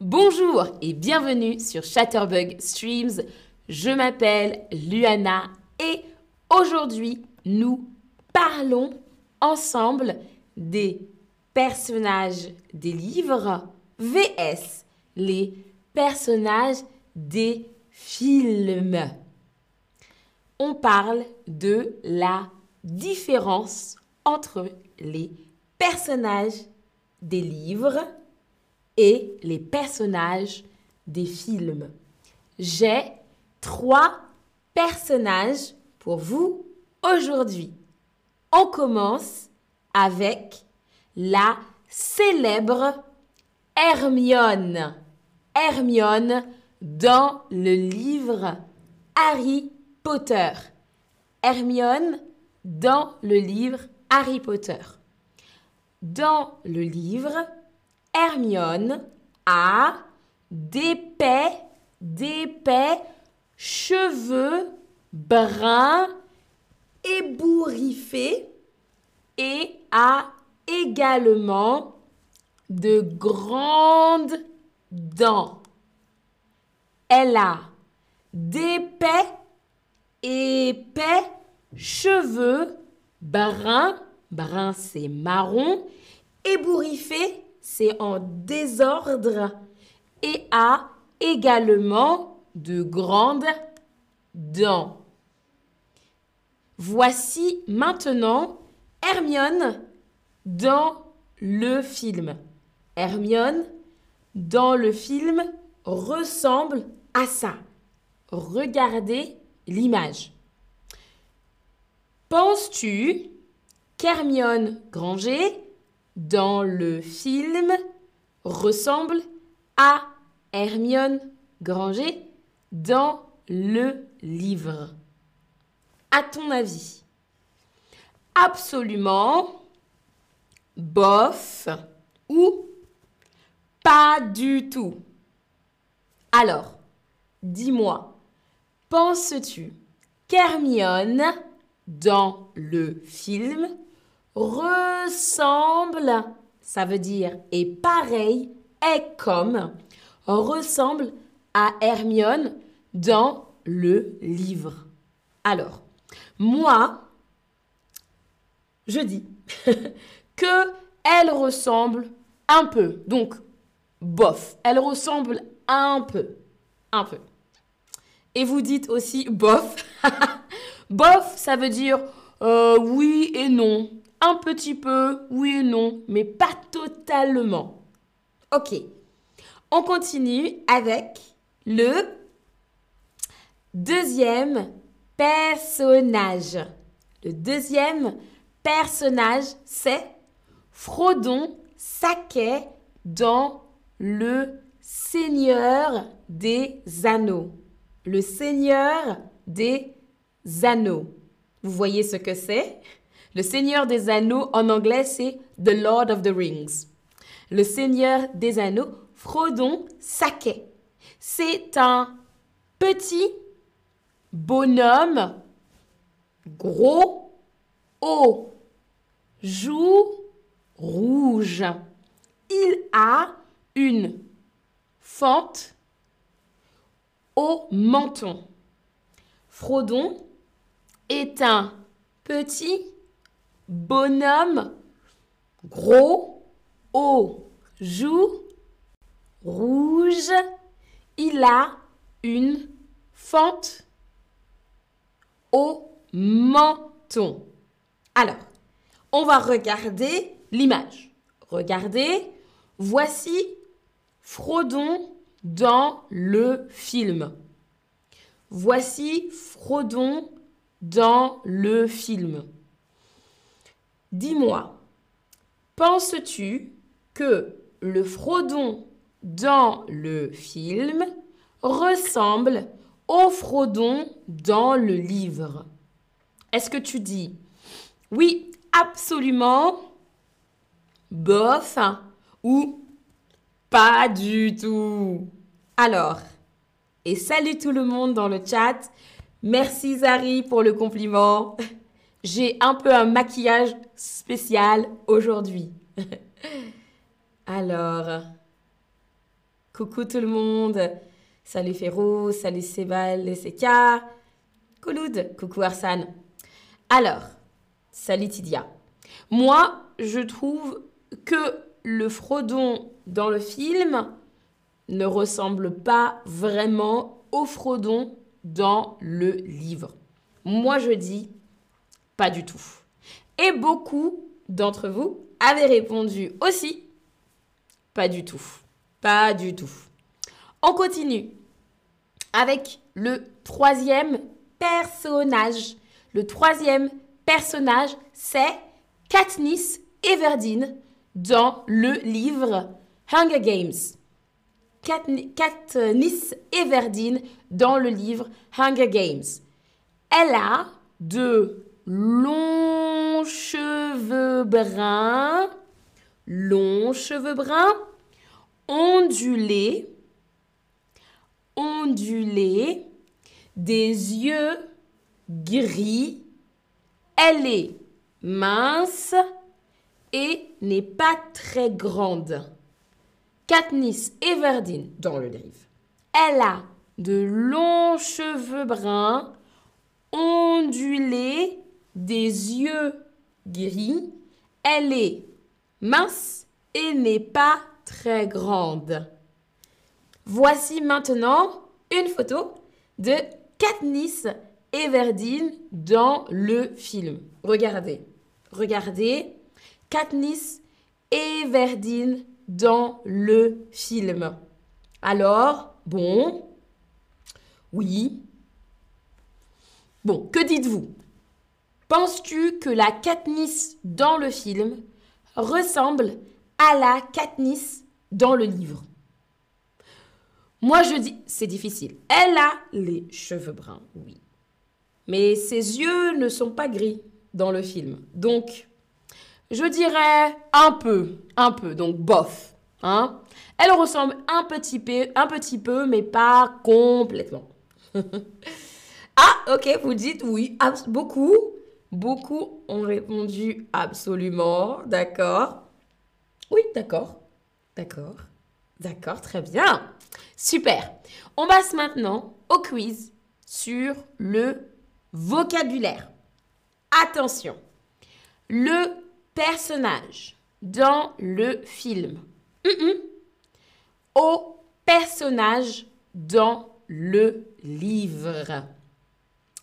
Bonjour et bienvenue sur Chatterbug Streams. Je m'appelle Luana et aujourd'hui nous parlons ensemble des personnages des livres vs les personnages des films. On parle de la différence entre les personnages des livres et les personnages des films. J'ai trois personnages pour vous aujourd'hui. On commence avec la célèbre Hermione. Hermione dans le livre Harry Potter. Hermione dans le livre Harry Potter. Dans le livre, Hermione a d'épais, d'épais cheveux bruns ébouriffés et a également de grandes dents. Elle a d'épais, épais cheveux bruns, brun c'est marron, ébouriffés c'est en désordre et a également de grandes dents. Voici maintenant Hermione dans le film. Hermione dans le film ressemble à ça. Regardez l'image. Penses-tu qu'Hermione Granger dans le film ressemble à Hermione Granger dans le livre À ton avis Absolument, bof ou pas du tout? Alors, dis-moi, penses-tu qu'Hermione, dans le film, ressemble, ça veut dire est pareil, est comme, ressemble à Hermione dans le livre. Alors, moi, je dis que elle ressemble un peu. Donc, bof, elle ressemble un peu. Un peu. Et vous dites aussi bof. bof, ça veut dire euh, oui et non un petit peu, oui et non, mais pas totalement. Ok. On continue avec le deuxième personnage. Le deuxième personnage, c'est Frodon Saquet dans le Seigneur des Anneaux. Le Seigneur des Anneaux. Vous voyez ce que c'est? Le Seigneur des Anneaux, en anglais, c'est The Lord of the Rings. Le Seigneur des Anneaux, Frodon Saquet. C'est un petit bonhomme gros aux joues rouges. Il a une fente au menton. Frodon est un petit bonhomme gros aux joues rouges. Il a une fente au menton. Alors, on va regarder l'image. Regardez, voici Frodon dans le film. Voici Frodon dans le film. Dis-moi, penses-tu que le Frodon dans le film ressemble au Frodon dans le livre? Est-ce que tu dis oui, absolument, bof ou pas du tout? Alors, et salut tout le monde dans le chat. Merci Zari pour le compliment. J'ai un peu un maquillage spécial aujourd'hui. Alors, Coucou tout le monde. Salut Féro, salut Sebal et Seka. Couloud, coucou Arsane. Alors, salut Tidia. Moi, je trouve que le Frodon dans le film ne ressemble pas vraiment au Frodon dans le livre. Moi, je dis pas du tout. Et beaucoup d'entre vous avaient répondu aussi pas du tout. Pas du tout. On continue avec le troisième personnage. Le troisième personnage, c'est Katniss Everdeen dans le livre Hunger Games. Katniss Everdeen dans le livre Hunger Games. Elle a de longs cheveux bruns, longs cheveux bruns, ondulés, ondulés, des yeux gris. Elle est mince et n'est pas très grande. Katniss Everdeen dans le livre. Elle a de longs cheveux bruns, ondulés, des yeux gris. Elle est mince et n'est pas très grande. Voici maintenant une photo de Katniss Everdeen dans le film. Regardez, regardez Katniss Everdeen dans le film. Alors, bon, oui. Bon, que dites-vous? Penses-tu que la Katniss dans le film ressemble à la Katniss dans le livre? Moi, je dis, c'est difficile. Elle a les cheveux bruns, oui. Mais ses yeux ne sont pas gris dans le film. Donc, je dirais un peu, un peu, donc bof. Hein? Elle ressemble un petit peu, un petit peu, mais pas complètement. ah, ok, vous dites oui, beaucoup. Beaucoup ont répondu absolument, d'accord. Oui, d'accord, d'accord, d'accord, très bien. Super. On passe maintenant au quiz sur le vocabulaire. Attention, le personnage dans le film. Au personnage dans le livre.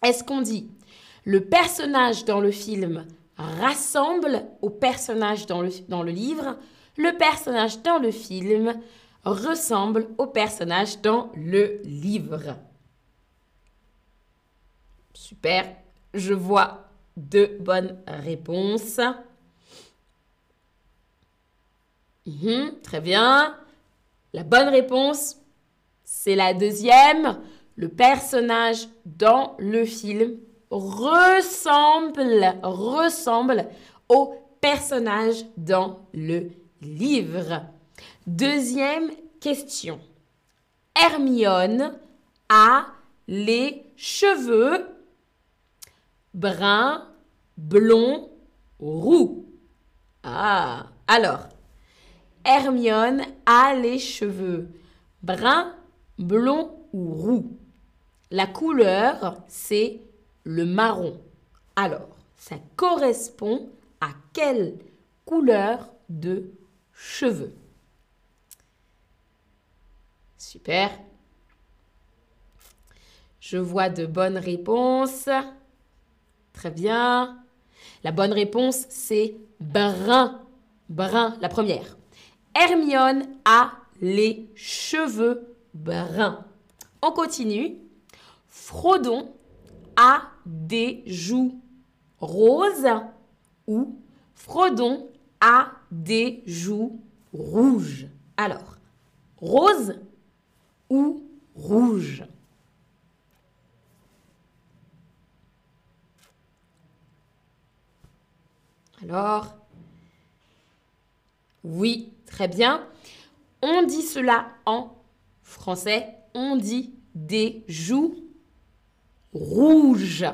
Est-ce qu'on dit le personnage dans le film rassemble au personnage dans le, livre Le personnage dans le film ressemble au personnage dans le livre. Super, je vois deux bonnes réponses. Mhm, très bien. La bonne réponse, c'est la deuxième. Le personnage dans le film ressemble, ressemble au personnage dans le livre. Deuxième question. Hermione a les cheveux bruns, blonds, roux. Ah, alors, Hermione a les cheveux bruns, blonds ou roux. La couleur, c'est le marron. Alors, ça correspond à quelle couleur de cheveux? Super. Je vois de bonnes réponses. Très bien. La bonne réponse, c'est brun. Brun, la première. Hermione a les cheveux bruns. On continue. Frodon a des joues roses ou Frodon a des joues rouges. Alors, rose ou rouge? Alors, oui, très bien. On dit cela en français. On dit des joues rouges.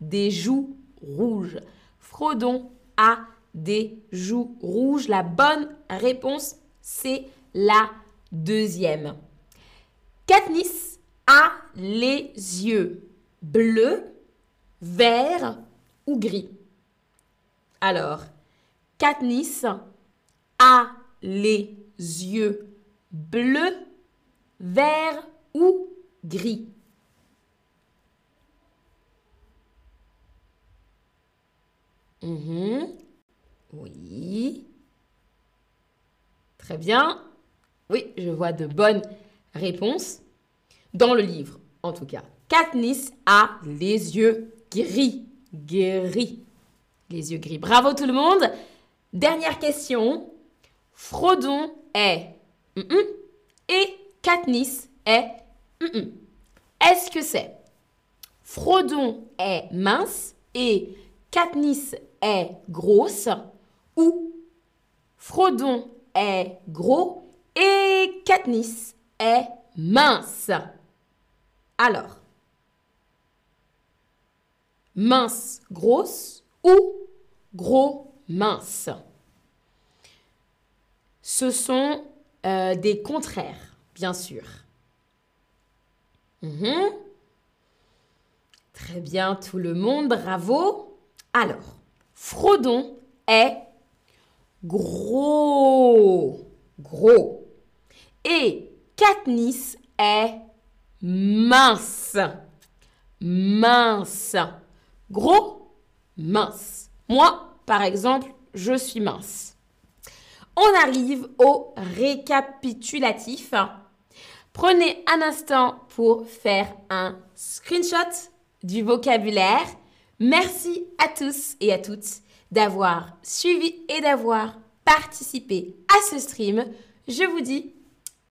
Des joues rouges. Frodon a des joues rouges. La bonne réponse, c'est la Deuxième. Katniss a les yeux bleus, verts ou gris. Alors, Katniss a les yeux bleus, verts ou gris? Mhm. Oui. Très bien. Oui, je vois de bonnes réponses. Dans le livre, en tout cas. Katniss a les yeux gris. Gris. Les yeux gris. Bravo tout le monde. Dernière question. Frodon est et Katniss est Est-ce que c'est Frodon est mince et Katniss est grosse ou Frodon est gros et Katniss est mince. Alors, mince, grosse ou gros, mince? Ce sont euh, des contraires, bien sûr. Mhm. Très bien, tout le monde, bravo. Alors, Frodon est gros, gros. Et Katniss est mince, mince. Gros, mince. Moi, par exemple, je suis mince. On arrive au récapitulatif. Prenez un instant pour faire un screenshot du vocabulaire. Merci à tous et à toutes d'avoir suivi et d'avoir participé à ce stream. Je vous dis